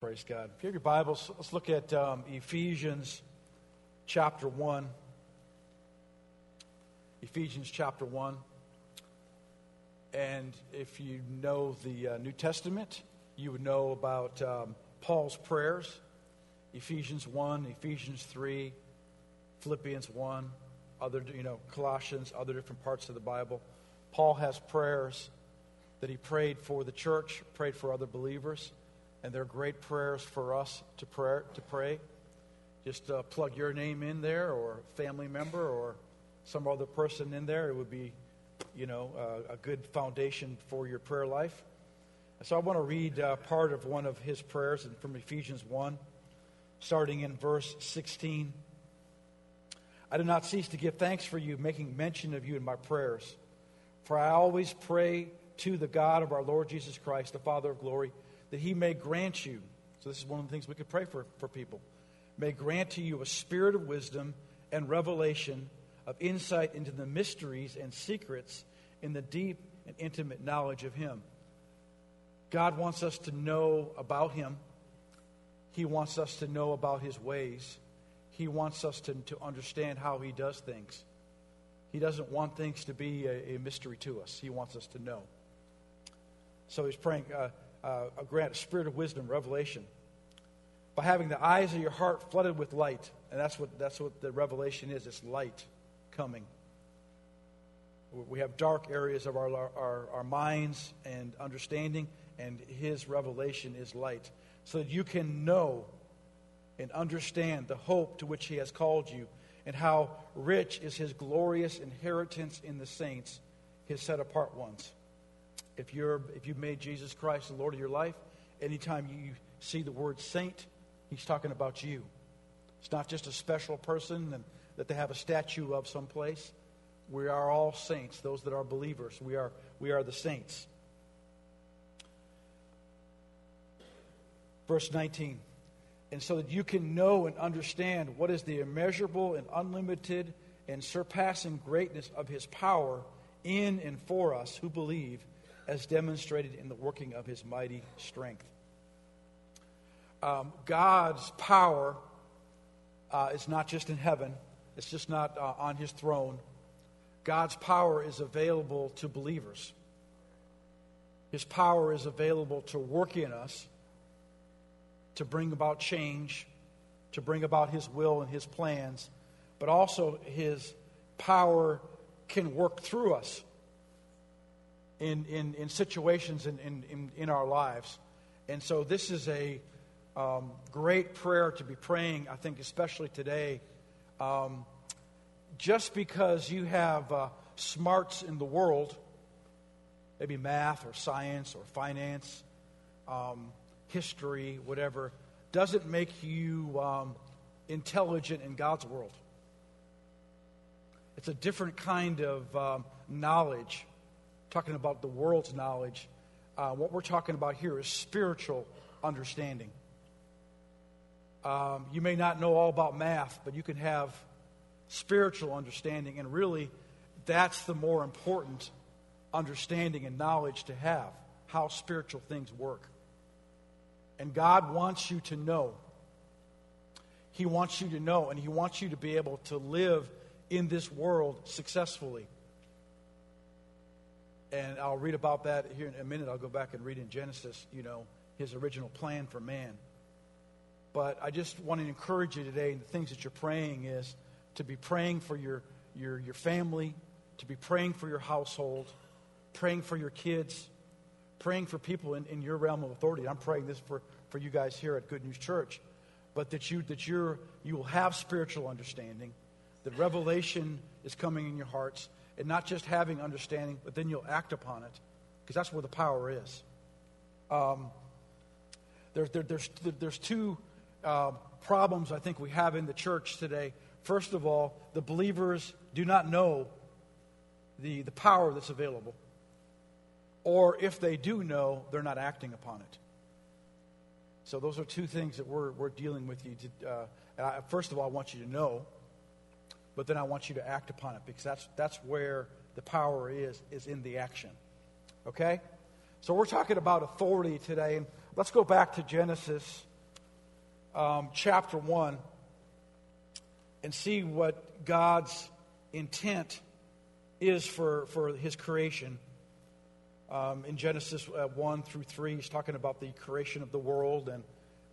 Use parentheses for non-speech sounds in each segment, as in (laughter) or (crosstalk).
Praise God. If you have your Bibles, let's look at um, Ephesians chapter 1. Ephesians chapter 1. And if you know the uh, New Testament, you would know about um, Paul's prayers Ephesians 1, Ephesians 3, Philippians 1, other, you know, Colossians, other different parts of the Bible. Paul has prayers that he prayed for the church, prayed for other believers and they're great prayers for us to pray. To pray. Just uh, plug your name in there, or family member, or some other person in there. It would be, you know, uh, a good foundation for your prayer life. so I want to read uh, part of one of his prayers from Ephesians 1, starting in verse 16. I do not cease to give thanks for you, making mention of you in my prayers. For I always pray to the God of our Lord Jesus Christ, the Father of glory that he may grant you. So, this is one of the things we could pray for, for people. May grant to you a spirit of wisdom and revelation of insight into the mysteries and secrets in the deep and intimate knowledge of him. God wants us to know about him. He wants us to know about his ways. He wants us to, to understand how he does things. He doesn't want things to be a, a mystery to us. He wants us to know. So he's praying, uh, uh, grant a spirit of wisdom, revelation, by having the eyes of your heart flooded with light. And that's what, that's what the revelation is it's light coming. We have dark areas of our, our, our minds and understanding, and His revelation is light. So that you can know and understand the hope to which He has called you, and how rich is His glorious inheritance in the saints, His set apart ones. If, you're, if you've made Jesus Christ the Lord of your life, anytime you see the word saint, he's talking about you. It's not just a special person and, that they have a statue of someplace. We are all saints, those that are believers. We are, we are the saints. Verse 19. And so that you can know and understand what is the immeasurable and unlimited and surpassing greatness of his power in and for us who believe as demonstrated in the working of his mighty strength. Um, God's power uh, is not just in heaven, it's just not uh, on his throne. God's power is available to believers. His power is available to work in us, to bring about change, to bring about His will and His plans, but also His power can work through us in, in, in situations in, in, in, our lives. And so this is a um, great prayer to be praying, I think, especially today. Um, just because you have uh, smarts in the world, maybe math or science or finance, um, history, whatever, doesn't make you um, intelligent in God's world. It's a different kind of um, knowledge talking about the world's knowledge. Uh, what we're talking about here is spiritual understanding. Um, you may not know all about math, but you can have spiritual understanding, and really, that's the more important understanding and knowledge to have how spiritual things work. And God wants you to know. He wants you to know, and He wants you to be able to live in this world successfully. And I'll read about that here in a minute. I'll go back and read in Genesis, you know, his original plan for man. But I just want to encourage you today, and the things that you're praying is to be praying for your, your, your family, to be praying for your household, praying for your kids, praying for people in, in your realm of authority. I'm praying this for, for you guys here at Good News Church. But that you that you're you will have spiritual understanding, that revelation is coming in your hearts, and not just having understanding, but then you'll act upon it, because that's where the power is. Um, there, there, there's, there's two uh, problems I think we have in the church today. First of all, the believers do not know the, the power that's available. Or if they do know, they're not acting upon it. So those are two things that we're, we're dealing with you. To, uh, first of all, I want you to know but then I want you to act upon it because that's, that's where the power is, is in the action. Okay? So we're talking about authority today. Let's go back to Genesis um, chapter 1 and see what God's intent is for, for his creation. Um, in Genesis uh, 1 through 3, he's talking about the creation of the world. And,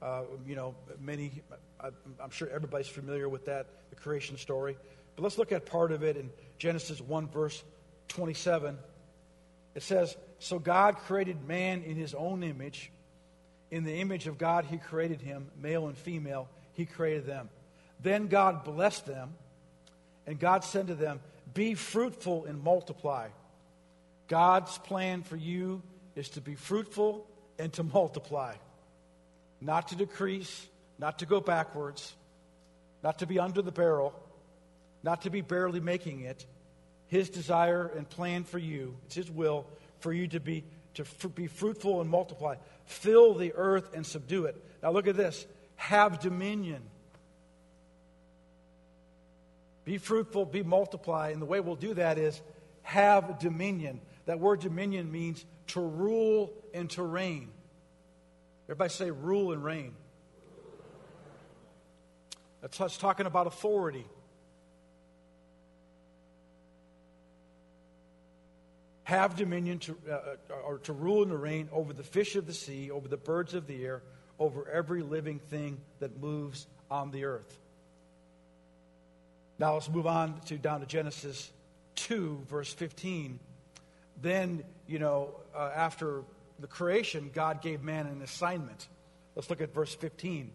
uh, you know, many, I, I'm sure everybody's familiar with that, the creation story. But let's look at part of it in Genesis 1, verse 27. It says, So God created man in his own image. In the image of God, he created him, male and female, he created them. Then God blessed them, and God said to them, Be fruitful and multiply. God's plan for you is to be fruitful and to multiply, not to decrease, not to go backwards, not to be under the barrel, not to be barely making it. His desire and plan for you, it's His will for you to be to be fruitful and multiply. Fill the earth and subdue it. Now look at this. Have dominion. Be fruitful, be multiply. And the way we'll do that is have dominion. That word dominion means to rule and to reign. Everybody say rule and reign. That's us talking about authority. Have dominion to, uh, uh, or to rule and to reign over the fish of the sea, over the birds of the air, over every living thing that moves on the earth. Now let's move on to down to Genesis 2, verse 15. Then, you know, uh, after the creation, God gave man an assignment. Let's look at verse 15.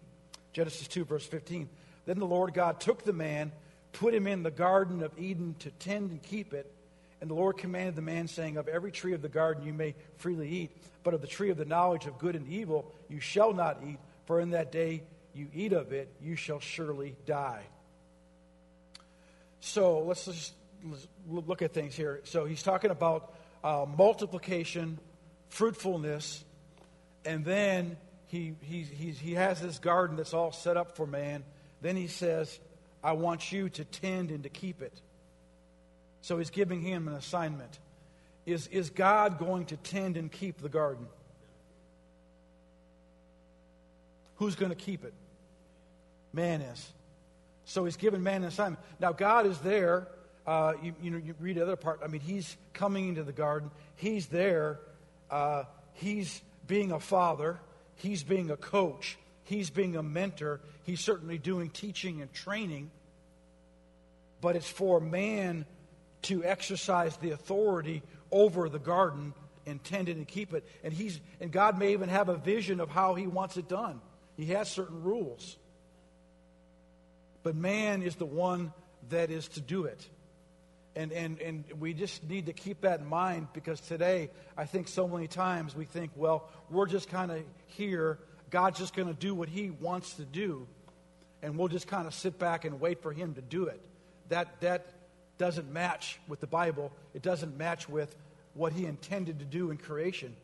Genesis 2, verse 15. Then the Lord God took the man, put him in the Garden of Eden to tend and keep it. And the Lord commanded the man, saying, Of every tree of the garden you may freely eat, but of the tree of the knowledge of good and evil you shall not eat, for in that day you eat of it, you shall surely die. So let's just look at things here. So he's talking about uh, multiplication, fruitfulness, and then he, he, he, he has this garden that's all set up for man. Then he says, I want you to tend and to keep it. So he's giving him an assignment. Is, is God going to tend and keep the garden? Who's going to keep it? Man is. So he's given man an assignment. Now, God is there. Uh, you, you, know, you read the other part. I mean, he's coming into the garden. He's there. Uh, he's being a father. He's being a coach. He's being a mentor. He's certainly doing teaching and training. But it's for man to exercise the authority over the garden intended to keep it. And he's and God may even have a vision of how he wants it done. He has certain rules. But man is the one that is to do it. And, and, and we just need to keep that in mind because today, I think so many times we think, well, we're just kind of here. God's just going to do what he wants to do. And we'll just kind of sit back and wait for him to do it. That, that doesn't match with the Bible, it doesn't match with what he intended to do in creation.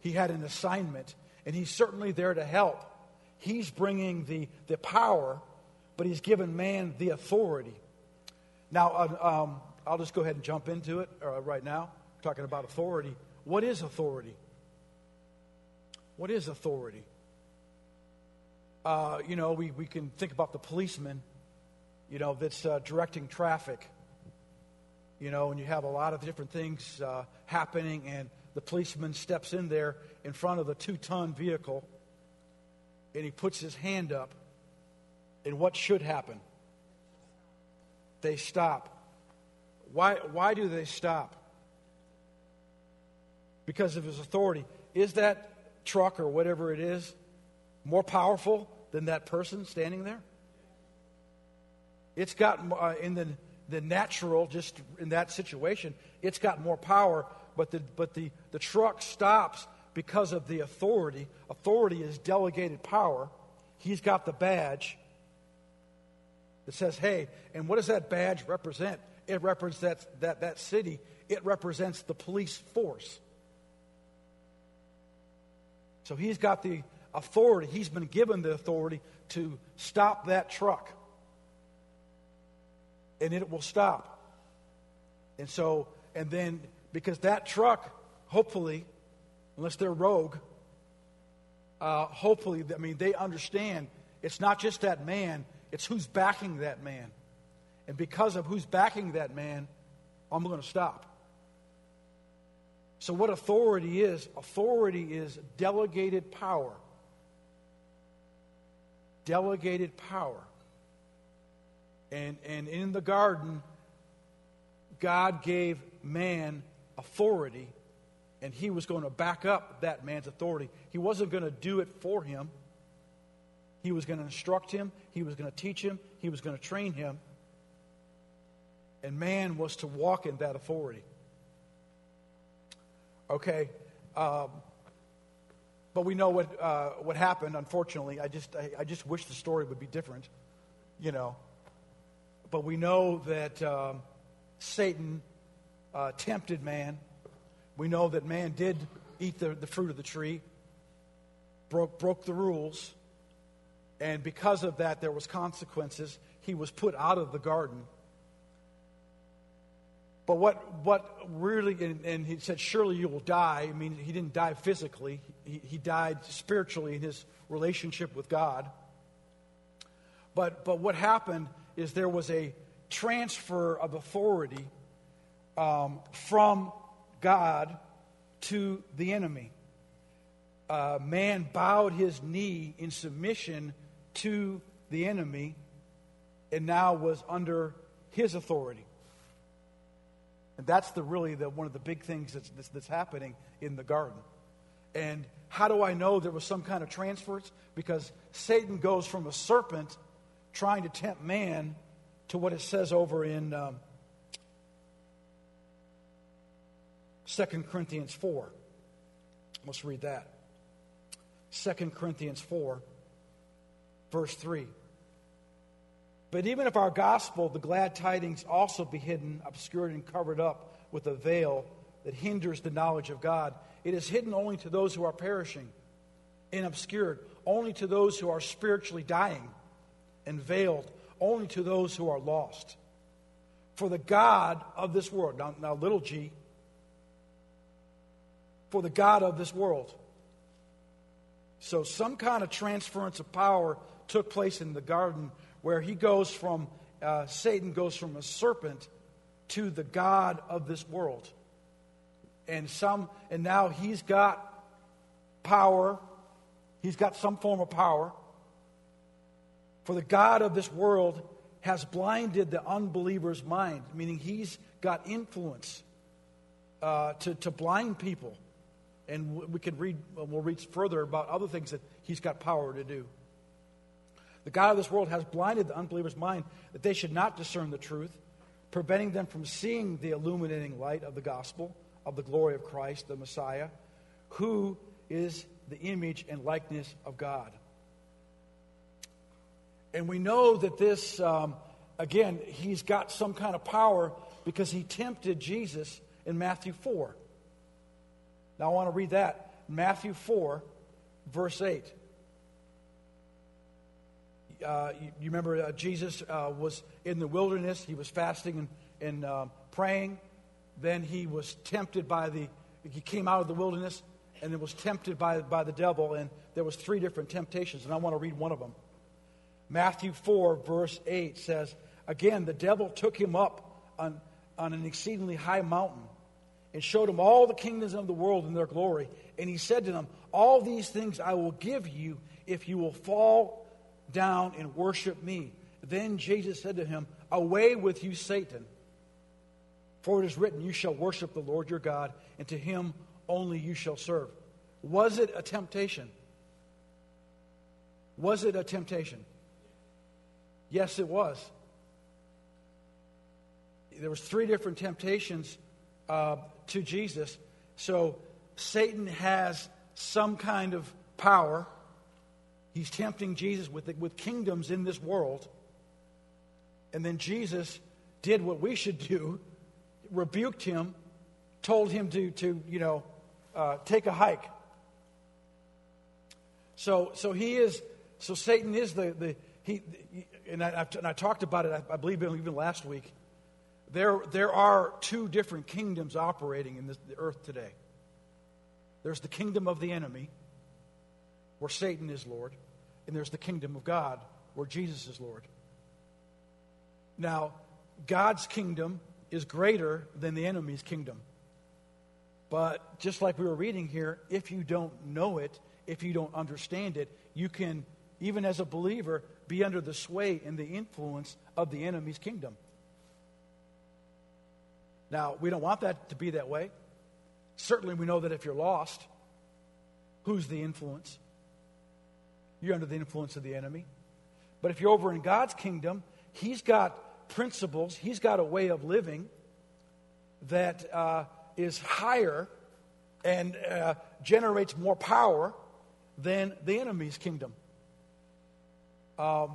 He had an assignment, and he's certainly there to help. He's bringing the, the power, but he's given man the authority. Now, uh, um, I'll just go ahead and jump into it uh, right now. We're talking about authority. What is authority? What is authority? Uh, you know, we, we can think about the policeman you know, that's uh, directing traffic. You know, and you have a lot of different things uh, happening, and the policeman steps in there in front of the two ton vehicle and he puts his hand up. And what should happen? They stop. Why, why do they stop? Because of his authority. Is that truck or whatever it is more powerful than that person standing there? It's got, uh, in the, the natural, just in that situation, it's got more power, but, the, but the, the truck stops because of the authority. Authority is delegated power. He's got the badge that says, hey, and what does that badge represent? It represents that, that city, it represents the police force. So he's got the authority, he's been given the authority to stop that truck and it will stop. And so, and then because that truck, hopefully, unless they're rogue, uh, hopefully, I mean, they understand it's not just that man, it's who's backing that man. And because of who's backing that man, I'm going to stop. So, what authority is? Authority is delegated power. Delegated power. And, and in the garden, God gave man authority, and he was going to back up that man's authority. He wasn't going to do it for him, he was going to instruct him, he was going to teach him, he was going to train him. And man was to walk in that authority. Okay. Um, but we know what, uh, what happened, unfortunately. I just, I, I, just wish the story would be different, you know. But we know that um, Satan uh, tempted man. We know that man did eat the, the fruit of the tree, broke, broke the rules. And because of that, there was consequences. He was put out of the garden. But what, what really, and, and, he said, surely you will die. I mean, he didn't die physically, he, he died spiritually in his relationship with God. But, but what happened is there was a transfer of authority um, from God to the enemy. Uh, man bowed his knee in submission to the enemy and now was under his authority. And that's the really the, one of the big things that's, that's, that's happening in the garden. And how do I know there was some kind of transference? Because Satan goes from a serpent trying to tempt man to what it says over in um, 2 Corinthians 4. Let's read that. 2 Corinthians 4, verse 3. But even if our gospel, the glad tidings, also be hidden, obscured, and covered up with a veil that hinders the knowledge of God, it is hidden only to those who are perishing, and obscured only to those who are spiritually dying, and veiled only to those who are lost. For the God of this world, now, now little g, for the God of this world. So, some kind of transference of power took place in the garden where he goes from, uh, Satan goes from a serpent to the God of this world. And some, and now he's got power. He's got some form of power. For the God of this world has blinded the unbeliever's mind, meaning he's got influence uh, to, to blind people. And we can read, we'll read further about other things that he's got power to do. The God of this world has blinded the unbeliever's mind that they should not discern the truth, preventing them from seeing the illuminating light of the gospel of the glory of Christ, the Messiah, who is the image and likeness of God. And we know that this, um, again, he's got some kind of power because he tempted Jesus in Matthew 4. Now I want to read that. Matthew 4, verse 8 uh, you, you, remember uh, Jesus uh, was in the wilderness. He was fasting and, and um, praying. Then he was tempted by the, he came out of the wilderness and then was tempted by, by the devil. And there was three different temptations. And I want to read one of them. Matthew 4, verse 8 says, Again, the devil took him up on, on an exceedingly high mountain and showed him all the kingdoms of the world and their glory. And he said to them, All these things I will give you if you will fall down and worship me. Then Jesus said to him, Away with you, Satan. For it is written, You shall worship the Lord your God, and to him only you shall serve. Was it a temptation? Was it a temptation? Yes, it was. There was three different temptations uh, to Jesus. So Satan has some kind of power He's tempting Jesus with, with kingdoms in this world. And then Jesus did what we should do, rebuked him, told him to, to you know, uh, take a hike. So, so he is, so Satan is the, the he, and I, and I talked about it, I, believe even last week. There, there are two different kingdoms operating in this, the earth today. There's the kingdom of the enemy, where Satan is Lord, and there's the kingdom of God, where Jesus is Lord. Now, God's kingdom is greater than the enemy's kingdom. But just like we were reading here, if you don't know it, if you don't understand it, you can, even as a believer, be under the sway and the influence of the enemy's kingdom. Now, we don't want that to be that way. Certainly, we know that if you're lost, who's the influence? You're under the influence of the enemy. But if you're over in God's kingdom, He's got principles, He's got a way of living that uh, is higher and uh, generates more power than the enemy's kingdom. Um,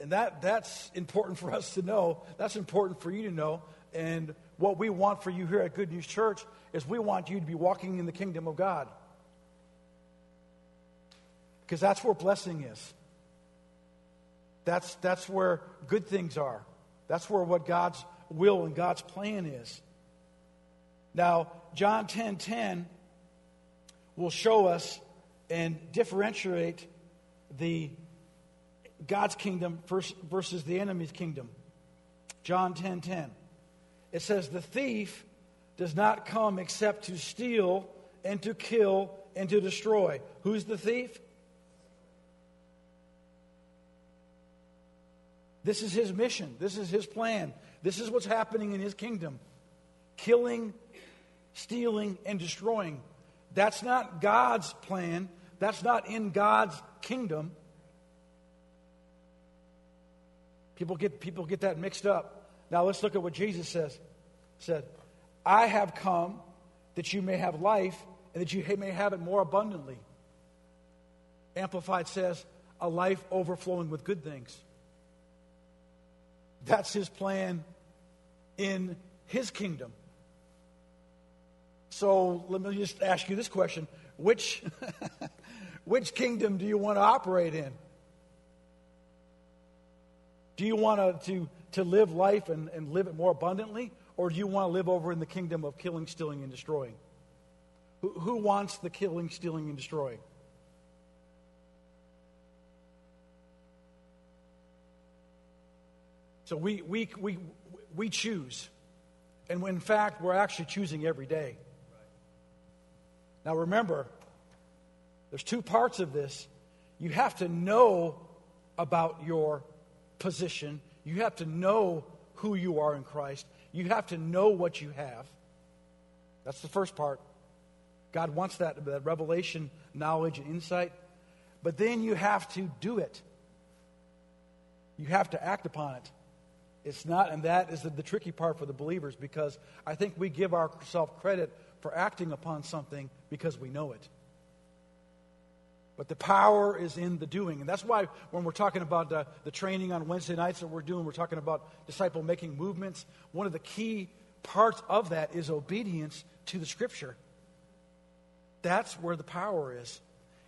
and that, that's important for us to know. That's important for you to know. And what we want for you here at Good News Church is we want you to be walking in the kingdom of God. Because that's where blessing is. That's, that's where good things are. That's where what God's will and God's plan is. Now, John 10 10 will show us and differentiate the God's kingdom versus the enemy's kingdom. John 10 10. It says, The thief does not come except to steal and to kill and to destroy. Who's the thief? This is his mission. This is his plan. This is what's happening in his kingdom killing, stealing, and destroying. That's not God's plan. That's not in God's kingdom. People get, people get that mixed up. Now let's look at what Jesus says. Said, I have come that you may have life and that you may have it more abundantly. Amplified says, a life overflowing with good things. That's his plan in his kingdom. So let me just ask you this question which, (laughs) which kingdom do you want to operate in? Do you want to, to, to live life and, and live it more abundantly? Or do you want to live over in the kingdom of killing, stealing, and destroying? Who, who wants the killing, stealing, and destroying? So we, we, we, we choose. And in fact, we're actually choosing every day. Now remember, there's two parts of this. You have to know about your position, you have to know who you are in Christ, you have to know what you have. That's the first part. God wants that, that revelation, knowledge, and insight. But then you have to do it. You have to act upon it. It's not, and that is the, the tricky part for the believers because I think we give ourselves credit for acting upon something because we know it. But the power is in the doing. And that's why when we're talking about the training on Wednesday nights that we're doing, we're talking about disciple making movements. One of the key parts of that is obedience to the scripture. That's where the power is.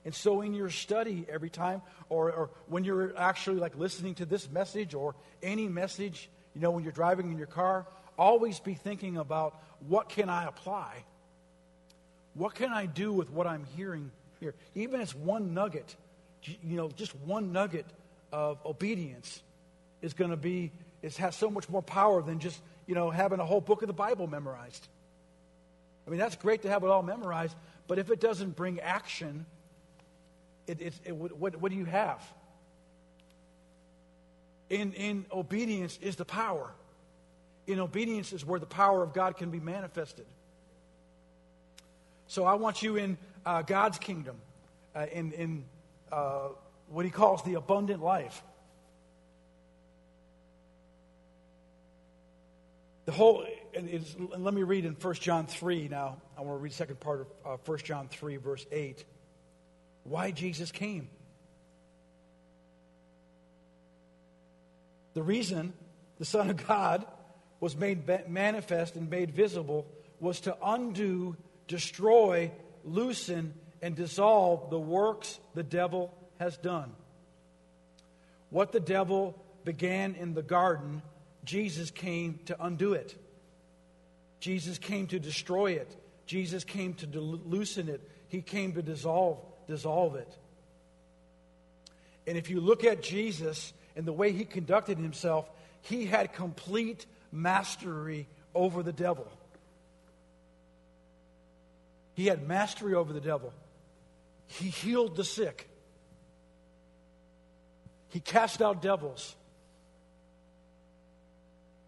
And so in your study every time, or, or when you're actually like listening to this message or any message, you know, when you're driving in your car, always be thinking about what can I apply? What can I do with what I'm hearing here? Even as one nugget, you know, just one nugget of obedience is going to be, it has so much more power than just, you know, having a whole book of the Bible memorized. I mean, that's great to have it all memorized, but if it doesn't bring action, it, it, it, what, what do you have? In, in obedience is the power. In obedience is where the power of God can be manifested. So I want you in uh, God's kingdom, uh, in, in uh, what he calls the abundant life. The whole, and let me read in 1 John 3 now. I want to read the second part of uh, 1 John 3, verse 8 why Jesus came. The reason the Son of God was made manifest and made visible was to undo, destroy, loosen, and dissolve the works the devil has done. What the devil began in the garden, Jesus came to undo it. Jesus came to destroy it. Jesus came to loosen it. He came to dissolve dissolve it. And if you look at Jesus and the way he conducted himself, he had complete mastery over the devil. He had mastery over the devil. He healed the sick. He cast out devils,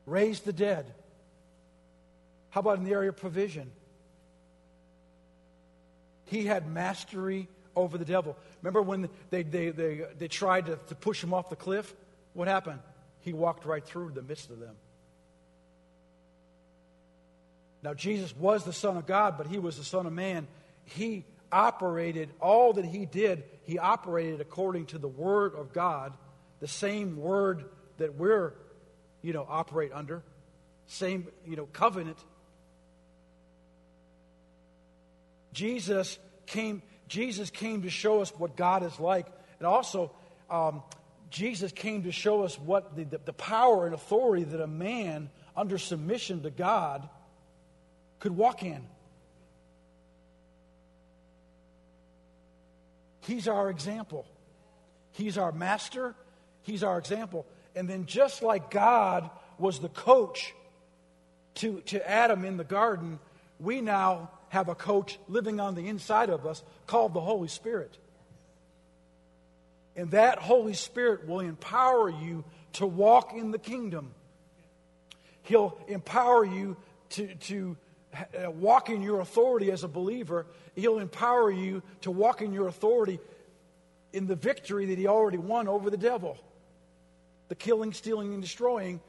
raised the dead. How about in the area of provision? He had mastery over the devil. Remember when they, they, they, they tried to, to push him off the cliff? What happened? He walked right through the midst of them. Now, Jesus was the Son of God, but he was the Son of Man. He operated, all that he did, he operated according to the Word of God, the same Word that we're, you know, operate under, same, you know, covenant. Jesus came, Jesus came to show us what God is like. And also, um, Jesus came to show us what the, the, the power and authority that a man under submission to God could walk in. He's our example. He's our master. He's our example. And then, just like God was the coach to, to Adam in the garden, we now have a coach living on the inside of us called the Holy Spirit. And that Holy Spirit will empower you to walk in the kingdom. He'll empower you to, to Uh, walk in your authority as a believer, He'll empower you to walk in your authority in the victory that He already won over the devil. The killing, stealing, and destroying.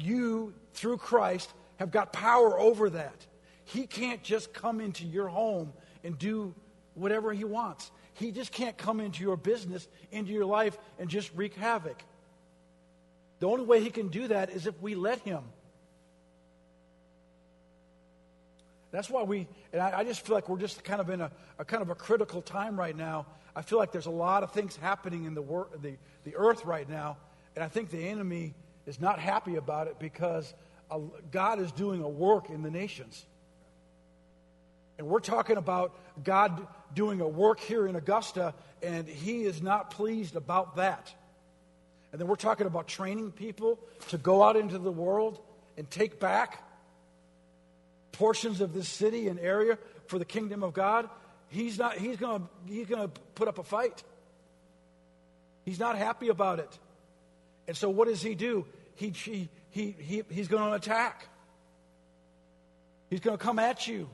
You, through Christ, have got power over that. He can't just come into your home and do whatever He wants. He just can't come into your business, into your life, and just wreak havoc. The only way He can do that is if we let Him. That's why we, and I, I, just feel like we're just kind of in a, a, kind of a critical time right now. I feel like there's a lot of things happening in the, wor- the, the earth right now, and I think the enemy is not happy about it because a, God is doing a work in the nations. And we're talking about God doing a work here in Augusta, and He is not pleased about that. And then we're talking about training people to go out into the world and take back portions of this city and area for the kingdom of God, he's not he's going to he's going to put up a fight. He's not happy about it. And so what does he do? He he he, he he's going to attack. He's going to come at you.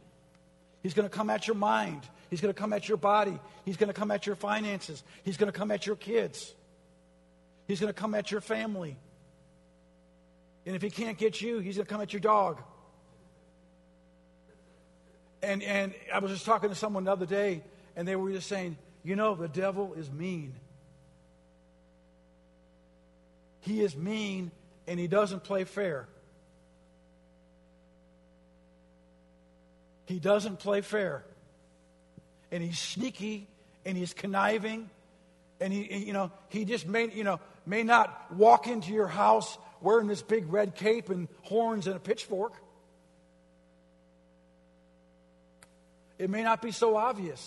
He's going to come at your mind. He's going to come at your body. He's going to come at your finances. He's going to come at your kids. He's going to come at your family. And if he can't get you, he's going to come at your dog. And, and I was just talking to someone the other day, and they were just saying, you know, the devil is mean. He is mean, and he doesn't play fair. He doesn't play fair. And he's sneaky, and he's conniving, and he, you know, he just may, you know, may not walk into your house wearing this big red cape and horns and a pitchfork. It may not be so obvious.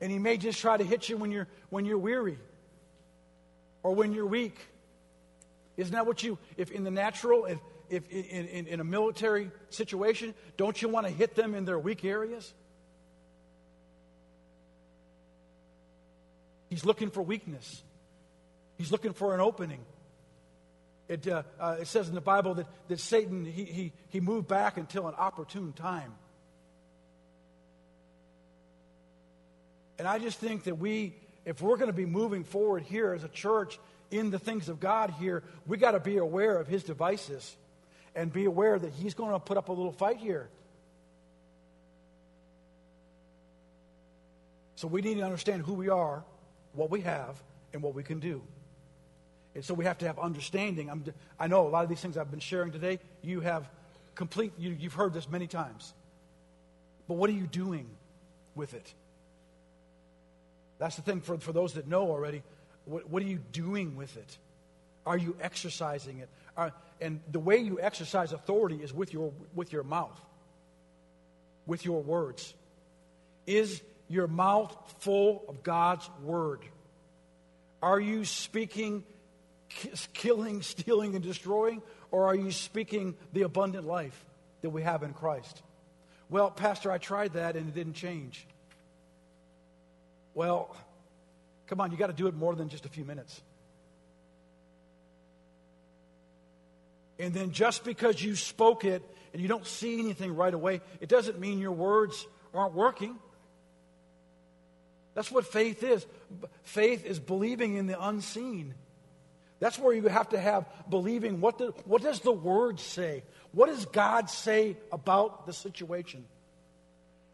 And he may just try to hit you when you're, when you're weary or when you're weak. Isn't that what you, if in the natural, if, if in, in, in a military situation, don't you want to hit them in their weak areas? He's looking for weakness. He's looking for an opening. It, uh, uh, it says in the Bible that, that Satan, he, he, he moved back until an opportune time. And I just think that we, if we're going to be moving forward here as a church in the things of God here, we got to be aware of his devices and be aware that he's going to put up a little fight here. So we need to understand who we are, what we have, and what we can do. And so we have to have understanding. I'm, i know a lot of these things I've been sharing today, you have complete, you, you've heard this many times. But what are you doing with it? That's the thing for, for those that know already. What, what are you doing with it? Are you exercising it? Are, and the way you exercise authority is with your, with your mouth, with your words. Is your mouth full of God's word? Are you speaking killing, (laughs) stealing, and destroying? Or are you speaking the abundant life that we have in Christ? Well, Pastor, I tried that and it didn't change. Well, come on, you got to do it more than just a few minutes. And then just because you spoke it and you don't see anything right away, it doesn't mean your words aren't working. That's what faith is. Faith is believing in the unseen. That's where you have to have believing what, the, what does the word say? What does God say about the situation?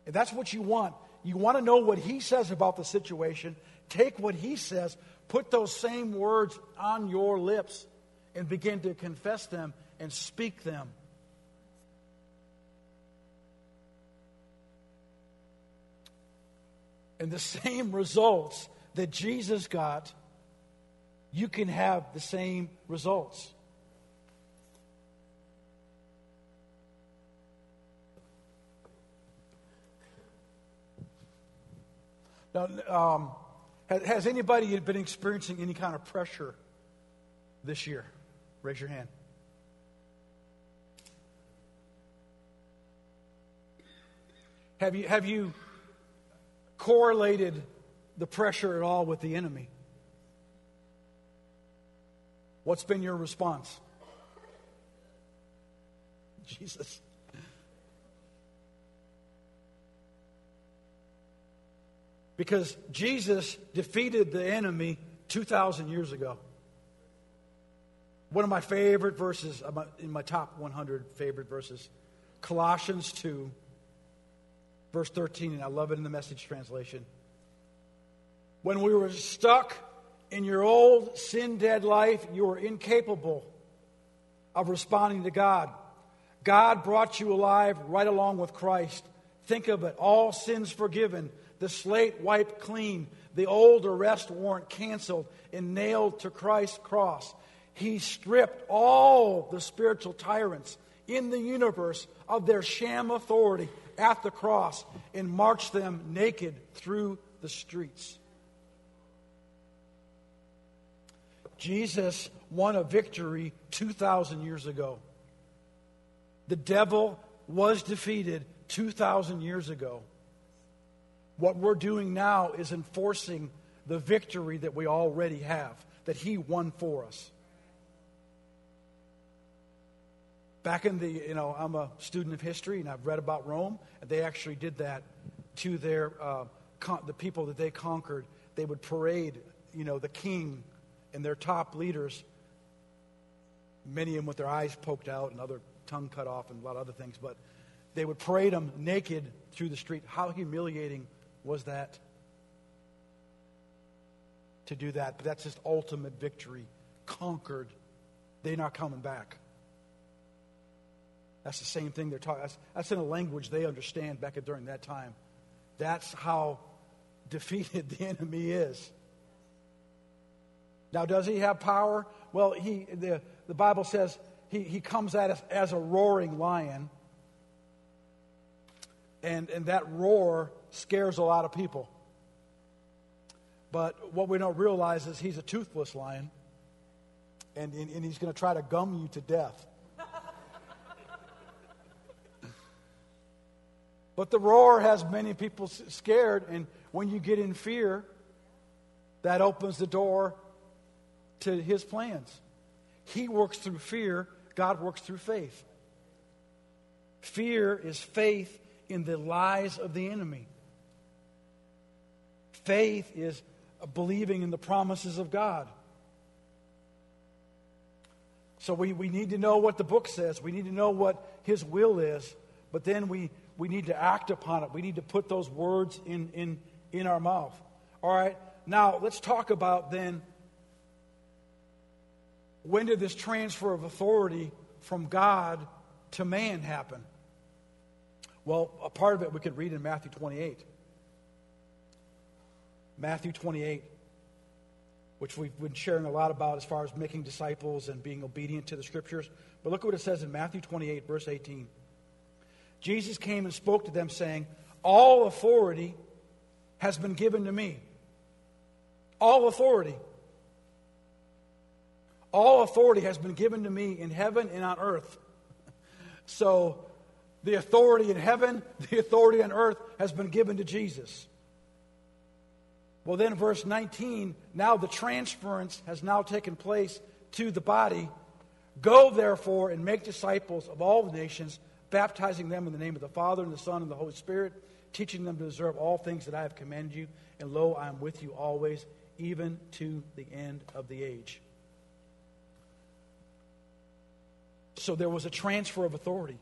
And that's what you want. You want to know what he says about the situation. Take what he says, put those same words on your lips, and begin to confess them and speak them. And the same results that Jesus got you can have the same results. Now, um, has, has anybody been experiencing any kind of pressure this year? Raise your hand. Have you, have you correlated the pressure at all with the enemy? What's been your response? Jesus. Because Jesus defeated the enemy 2,000 years ago. One of my favorite verses, in my top 100 favorite verses, Colossians 2, verse 13, and I love it in the message translation. When we were stuck in your old sin dead life, you were incapable of responding to God. God brought you alive right along with Christ. Think of it all sins forgiven, the slate wiped clean, the old arrest warrant canceled and nailed to Christ's cross. He stripped all the spiritual tyrants in the universe of their sham authority at the cross and marched them naked through the streets. Jesus won a victory 2,000 years ago. The devil was defeated 2,000 years ago. What we're doing now is enforcing the victory that we already have, that he won for us. Back in the, you know, I'm a student of history and I've read about Rome, and they actually did that to their, uh, con- the people that they conquered. They would parade, you know, the king and their top leaders, many of them with their eyes poked out and other tongue cut off and a lot of other things, but they would parade them naked through the street. How humiliating was that? To do that, but that's just ultimate victory. Conquered. They're not coming back. That's the same thing they're talking. That's, that's in a language they understand back during that time. That's how defeated (laughs) the enemy is. Now, does he have power? Well, he, the, the Bible says he, he comes at us as a roaring lion. And, and that roar scares a lot of people. But what we don't realize is he's a toothless lion. And, and, and he's going to try to gum you to death. (laughs) but the roar has many people scared. And when you get in fear, that opens the door to his plans. He works through fear, God works through faith. Fear is faith in the lies of the enemy. Faith is believing in the promises of God. So we, we need to know what the book says. We need to know what his will is. But then we, we need to act upon it. We need to put those words in, in, in our mouth. All right? Now, let's talk about then when did this transfer of authority from God to man happen? Well, a part of it we could read in Matthew 28. Matthew 28, which we've been sharing a lot about as far as making disciples and being obedient to the scriptures. But look what it says in Matthew 28, verse 18. Jesus came and spoke to them, saying, All authority has been given to me. All authority. All authority has been given to me in heaven and on earth. (laughs) So the authority in heaven, (laughs) the authority on earth has been given to Jesus. Well, then, verse 19, now the transference has now taken place to the body. Go, therefore, and make disciples of all the nations, baptizing them in the name of the Father, and the Son, and the Holy Spirit, teaching them to observe all things that I have commanded you. And lo, I am with you always, even to the end of the age. So there was a transfer of authority.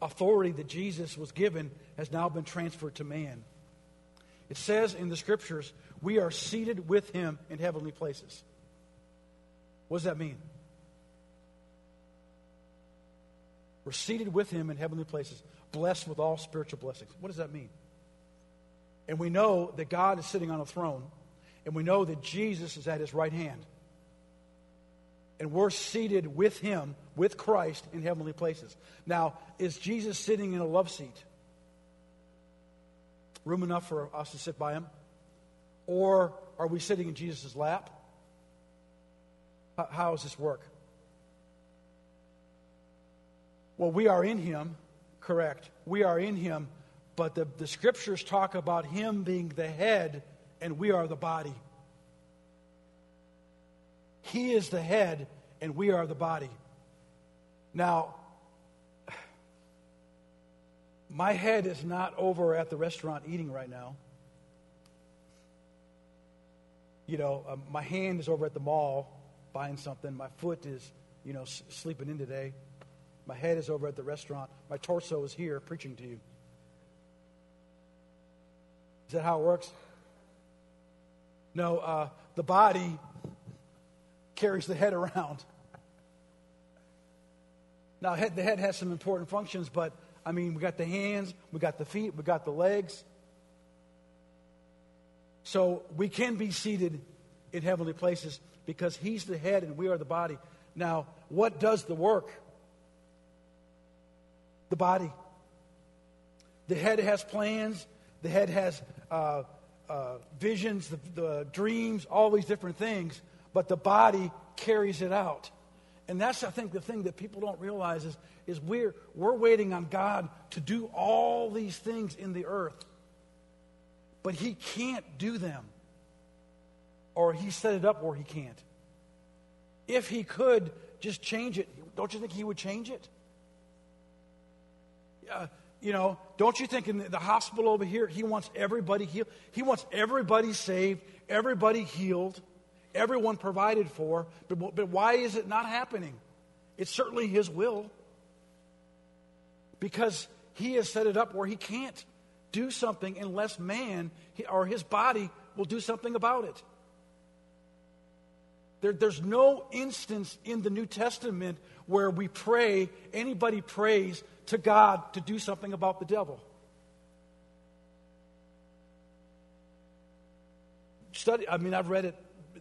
Authority that Jesus was given has now been transferred to man. It says in the scriptures, we are seated with him in heavenly places. What does that mean? We're seated with him in heavenly places, blessed with all spiritual blessings. What does that mean? And we know that God is sitting on a throne, and we know that Jesus is at his right hand. And we're seated with him, with Christ, in heavenly places. Now, is Jesus sitting in a love seat? Room enough for us to sit by him? Or are we sitting in Jesus' lap? How does this work? Well, we are in him, correct. We are in him, but the, the scriptures talk about him being the head and we are the body. He is the head and we are the body. Now, my head is not over at the restaurant eating right now. You know, um, my hand is over at the mall buying something. My foot is, you know, s- sleeping in today. My head is over at the restaurant. My torso is here preaching to you. Is that how it works? No, uh, the body carries the head around. Now, head, the head has some important functions, but I mean, we got the hands, we got the feet, we got the legs. So we can be seated in heavenly places because He's the head and we are the body. Now, what does the work? The body. The head has plans, the head has uh, uh, visions, the, the dreams, all these different things, but the body carries it out. And that's, I think, the thing that people don't realize is, is we're, we're waiting on God to do all these things in the earth. But He can't do them. Or He set it up where He can't. If He could just change it, don't you think He would change it? Uh, you know, don't you think in the, the hospital over here, He wants everybody healed? He wants everybody saved, everybody healed everyone provided for, but, but why is it not happening? It's certainly His will. Because He has set it up where He can't do something unless man or His body will do something about it. There, there's no instance in the New Testament where we pray, anybody prays to God to do something about the devil. Study, I mean, I've read it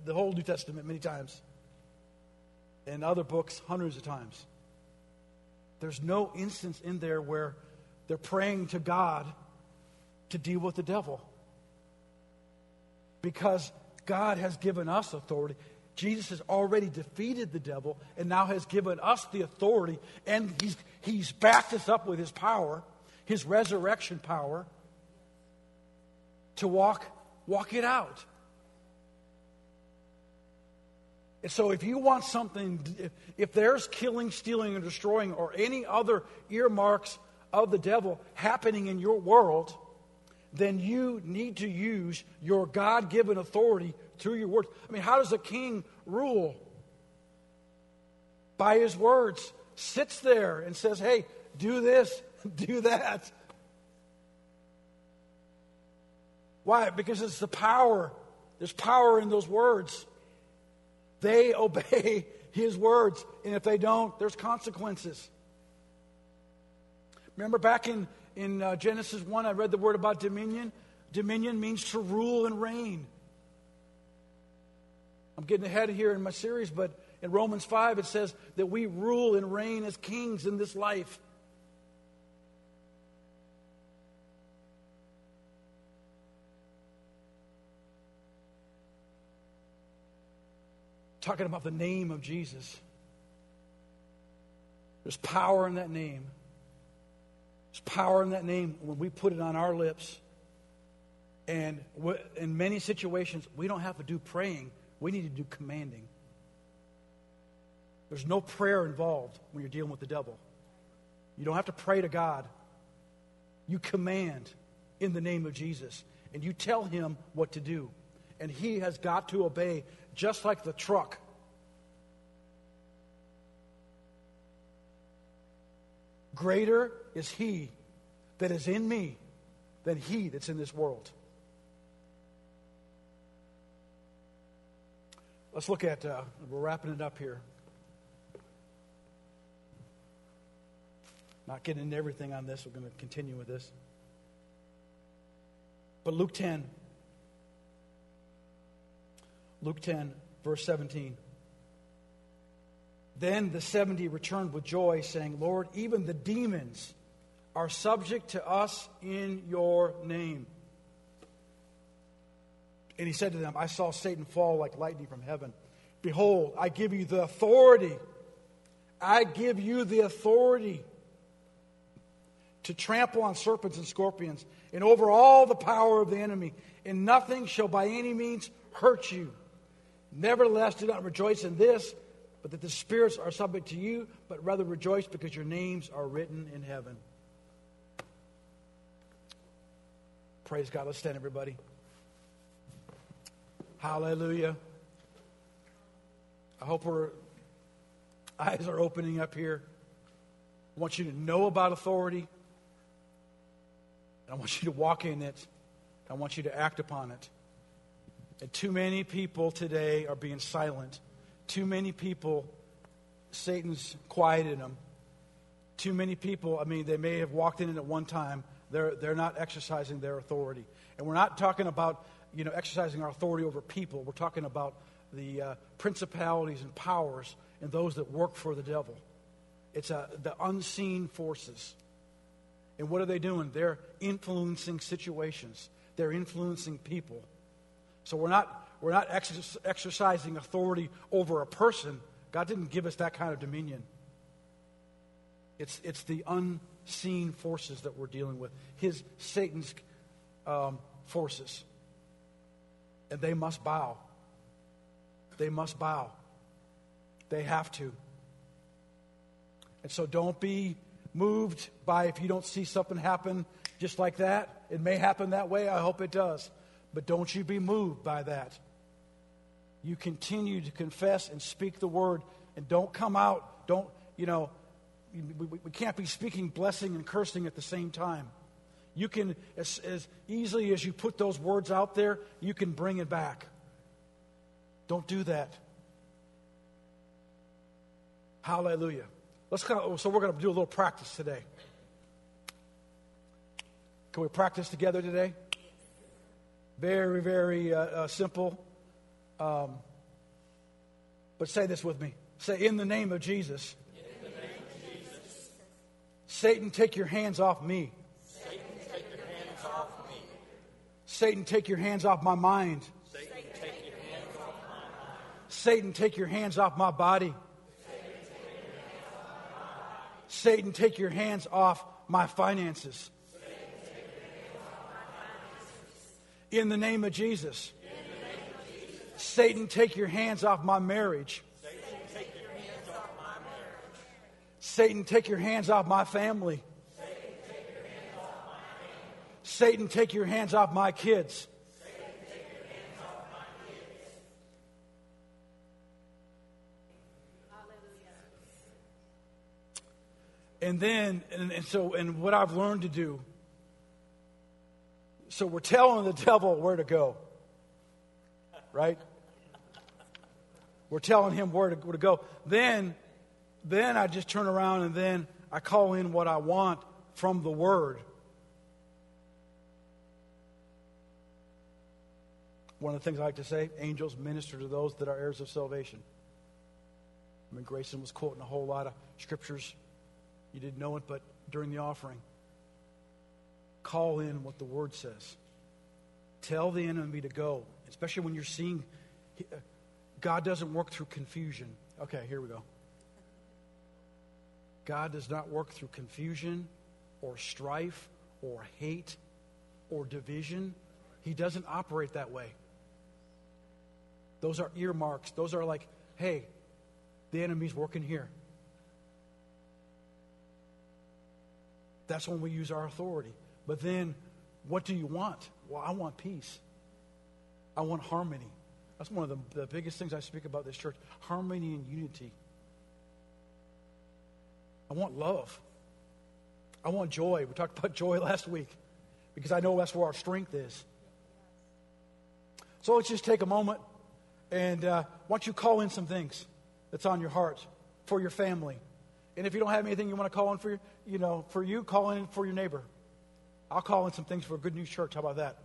the whole New Testament many times, and other books hundreds of times. There's no instance in there where they're praying to God to deal with the devil. Because God has given us authority. Jesus has already defeated the devil and now has given us the authority, and he's, he's backed us up with his power, his resurrection power, to walk, walk it out. And so, if you want something, if, if there's killing, stealing, and destroying, or any other earmarks of the devil happening in your world, then you need to use your God given authority through your words. I mean, how does a king rule? By his words. Sits there and says, hey, do this, (laughs) do that. Why? Because it's the power. There's power in those words. They (laughs) obey his words. And if they don't, there's consequences. Remember back in, in uh, Genesis 1, I read the word about dominion? Dominion means to rule and reign. I'm getting ahead here in my series, but in Romans 5, it says that we rule and reign as kings in this life. Talking about the name of Jesus. There's power in that name. There's power in that name when we put it on our lips. And in many situations, we don't have to do praying, we need to do commanding. There's no prayer involved when you're dealing with the devil. You don't have to pray to God. You command in the name of Jesus, and you tell him what to do. And he has got to obey, just like the truck. Greater is he that is in me than he that's in this world. Let's look at, uh, we're wrapping it up here. Not getting into everything on this. We're going to continue with this. But Luke 10, Luke 10, verse 17. Then the 70 returned with joy, saying, Lord, even the demons are subject to us in your name. And he said to them, I saw Satan fall like lightning from heaven. Behold, I give you the authority. I give you the authority to trample on serpents and scorpions and over all the power of the enemy, and nothing shall by any means hurt you. Nevertheless, do not rejoice in this, but that the spirits are subject to you, but rather rejoice because your names are written in heaven. Praise God. Let's stand, everybody. Hallelujah. I hope our eyes are opening up here. I want you to know about authority. And I want you to walk in it. I want you to act upon it. And too many people today are being silent. Too many people, Satan's quieted them. Too many people, I mean, they may have walked in at one time. They're, they're not exercising their authority. And we're not talking about, you know, exercising our authority over people. We're talking about the uh, principalities and powers and those that work for the devil. It's uh, the unseen forces. And what are they doing? They're influencing situations, they're influencing people. So we're not, we're not ex- exercising authority over a person. God didn't give us that kind of dominion. It's, it's the unseen forces that we're dealing with, his Satan's um, forces. And they must bow. They must bow. They have to. And so don't be moved by if you don't see something happen just like that. It may happen that way. I hope it does. But don't you be moved by that. You continue to confess and speak the word and don't come out. Don't, you know, we, we can't be speaking blessing and cursing at the same time. You can, as, as easily as you put those words out there, you can bring it back. Don't do that. Hallelujah. Let's kind of, so we're going to do a little practice today. Can we practice together today? Very, very uh, uh, simple. Um, but say this with me. Say, in the name of Jesus. Satan, take your hands off me. Satan, take your hands off me. Satan, take your hands off my mind. Satan, take your hands off my, mind. Satan, take your hands off my body. Satan, take your hands off my finances. In the name of Jesus. Satan, take your hands off my marriage. Satan, take your hands off my family. Satan, take your hands off my kids. And then, and, and so, and what I've learned to do, so we're telling the devil where to go, right? We're telling him where to, where to go. Then, then I just turn around and then I call in what I want from the word. One of the things I like to say angels minister to those that are heirs of salvation. I mean, Grayson was quoting a whole lot of scriptures you didn't know it, but during the offering, call in what the word says. Tell the enemy to go, especially when you're seeing uh, God doesn't work through confusion. Okay, here we go. God does not work through confusion or strife or hate or division. He doesn't operate that way. Those are earmarks. Those are like, hey, the enemy's working here. That's when we use our authority. But then, what do you want? Well, I want peace. I want harmony. That's one of the, the biggest things I speak about this church harmony and unity. I want love. I want joy. We talked about (laughs) joy last week because I know that's where our strength is. So let's just take a moment and uh, why don't you call in some things that's on your heart for your family. And if you don't have anything you want to call in for you know, for you, call in for your neighbor. I'll call in some things for a good news church. How about that?